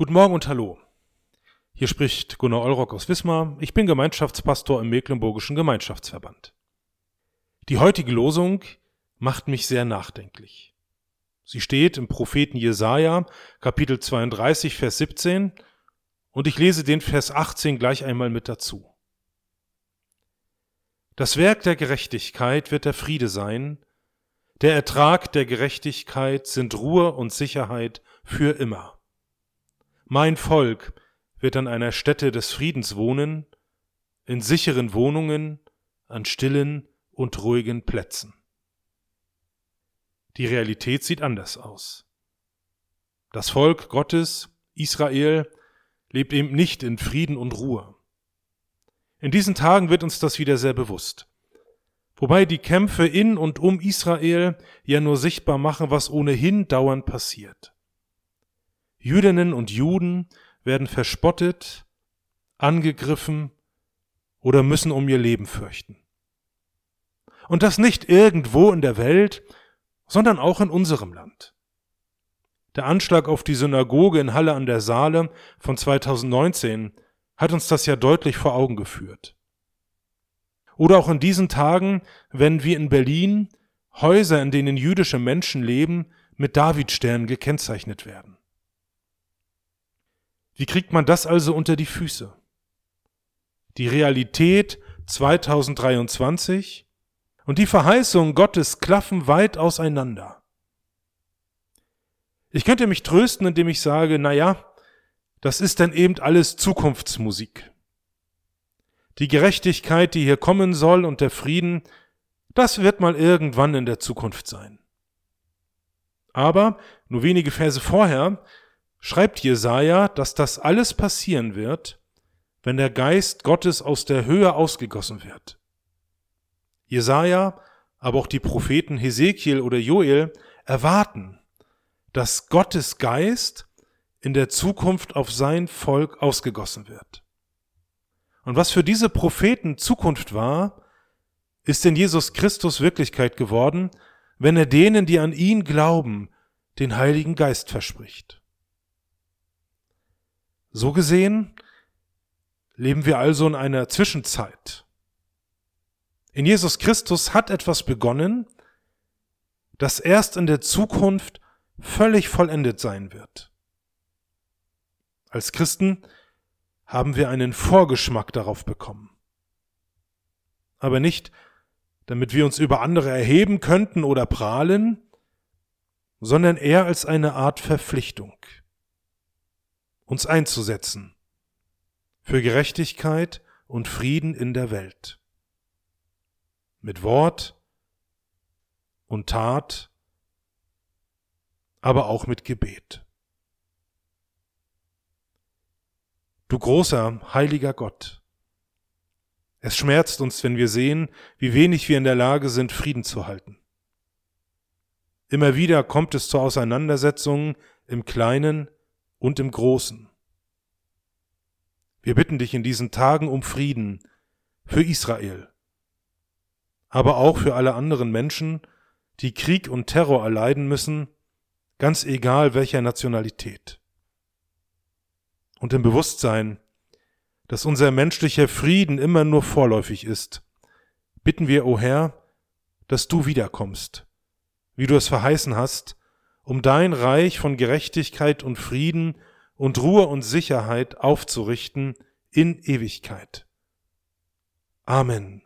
Guten Morgen und Hallo. Hier spricht Gunnar Olrock aus Wismar. Ich bin Gemeinschaftspastor im Mecklenburgischen Gemeinschaftsverband. Die heutige Losung macht mich sehr nachdenklich. Sie steht im Propheten Jesaja, Kapitel 32, Vers 17, und ich lese den Vers 18 gleich einmal mit dazu. Das Werk der Gerechtigkeit wird der Friede sein, der Ertrag der Gerechtigkeit sind Ruhe und Sicherheit für immer. Mein Volk wird an einer Stätte des Friedens wohnen, in sicheren Wohnungen, an stillen und ruhigen Plätzen. Die Realität sieht anders aus. Das Volk Gottes, Israel, lebt eben nicht in Frieden und Ruhe. In diesen Tagen wird uns das wieder sehr bewusst. Wobei die Kämpfe in und um Israel ja nur sichtbar machen, was ohnehin dauernd passiert. Jüdinnen und Juden werden verspottet, angegriffen oder müssen um ihr Leben fürchten. Und das nicht irgendwo in der Welt, sondern auch in unserem Land. Der Anschlag auf die Synagoge in Halle an der Saale von 2019 hat uns das ja deutlich vor Augen geführt. Oder auch in diesen Tagen, wenn wir in Berlin Häuser, in denen jüdische Menschen leben, mit Davidsternen gekennzeichnet werden. Wie kriegt man das also unter die Füße? Die Realität 2023 und die Verheißung Gottes klaffen weit auseinander. Ich könnte mich trösten, indem ich sage, na ja, das ist dann eben alles Zukunftsmusik. Die Gerechtigkeit, die hier kommen soll und der Frieden, das wird mal irgendwann in der Zukunft sein. Aber nur wenige Verse vorher schreibt Jesaja, dass das alles passieren wird, wenn der Geist Gottes aus der Höhe ausgegossen wird. Jesaja, aber auch die Propheten Hesekiel oder Joel erwarten, dass Gottes Geist in der Zukunft auf sein Volk ausgegossen wird. Und was für diese Propheten Zukunft war, ist in Jesus Christus Wirklichkeit geworden, wenn er denen, die an ihn glauben, den Heiligen Geist verspricht. So gesehen leben wir also in einer Zwischenzeit. In Jesus Christus hat etwas begonnen, das erst in der Zukunft völlig vollendet sein wird. Als Christen haben wir einen Vorgeschmack darauf bekommen. Aber nicht, damit wir uns über andere erheben könnten oder prahlen, sondern eher als eine Art Verpflichtung uns einzusetzen für Gerechtigkeit und Frieden in der Welt. Mit Wort und Tat, aber auch mit Gebet. Du großer, heiliger Gott, es schmerzt uns, wenn wir sehen, wie wenig wir in der Lage sind, Frieden zu halten. Immer wieder kommt es zu Auseinandersetzungen im Kleinen und im Großen. Wir bitten dich in diesen Tagen um Frieden für Israel, aber auch für alle anderen Menschen, die Krieg und Terror erleiden müssen, ganz egal welcher Nationalität. Und im Bewusstsein, dass unser menschlicher Frieden immer nur vorläufig ist, bitten wir, o Herr, dass du wiederkommst, wie du es verheißen hast, um dein Reich von Gerechtigkeit und Frieden und Ruhe und Sicherheit aufzurichten in Ewigkeit. Amen.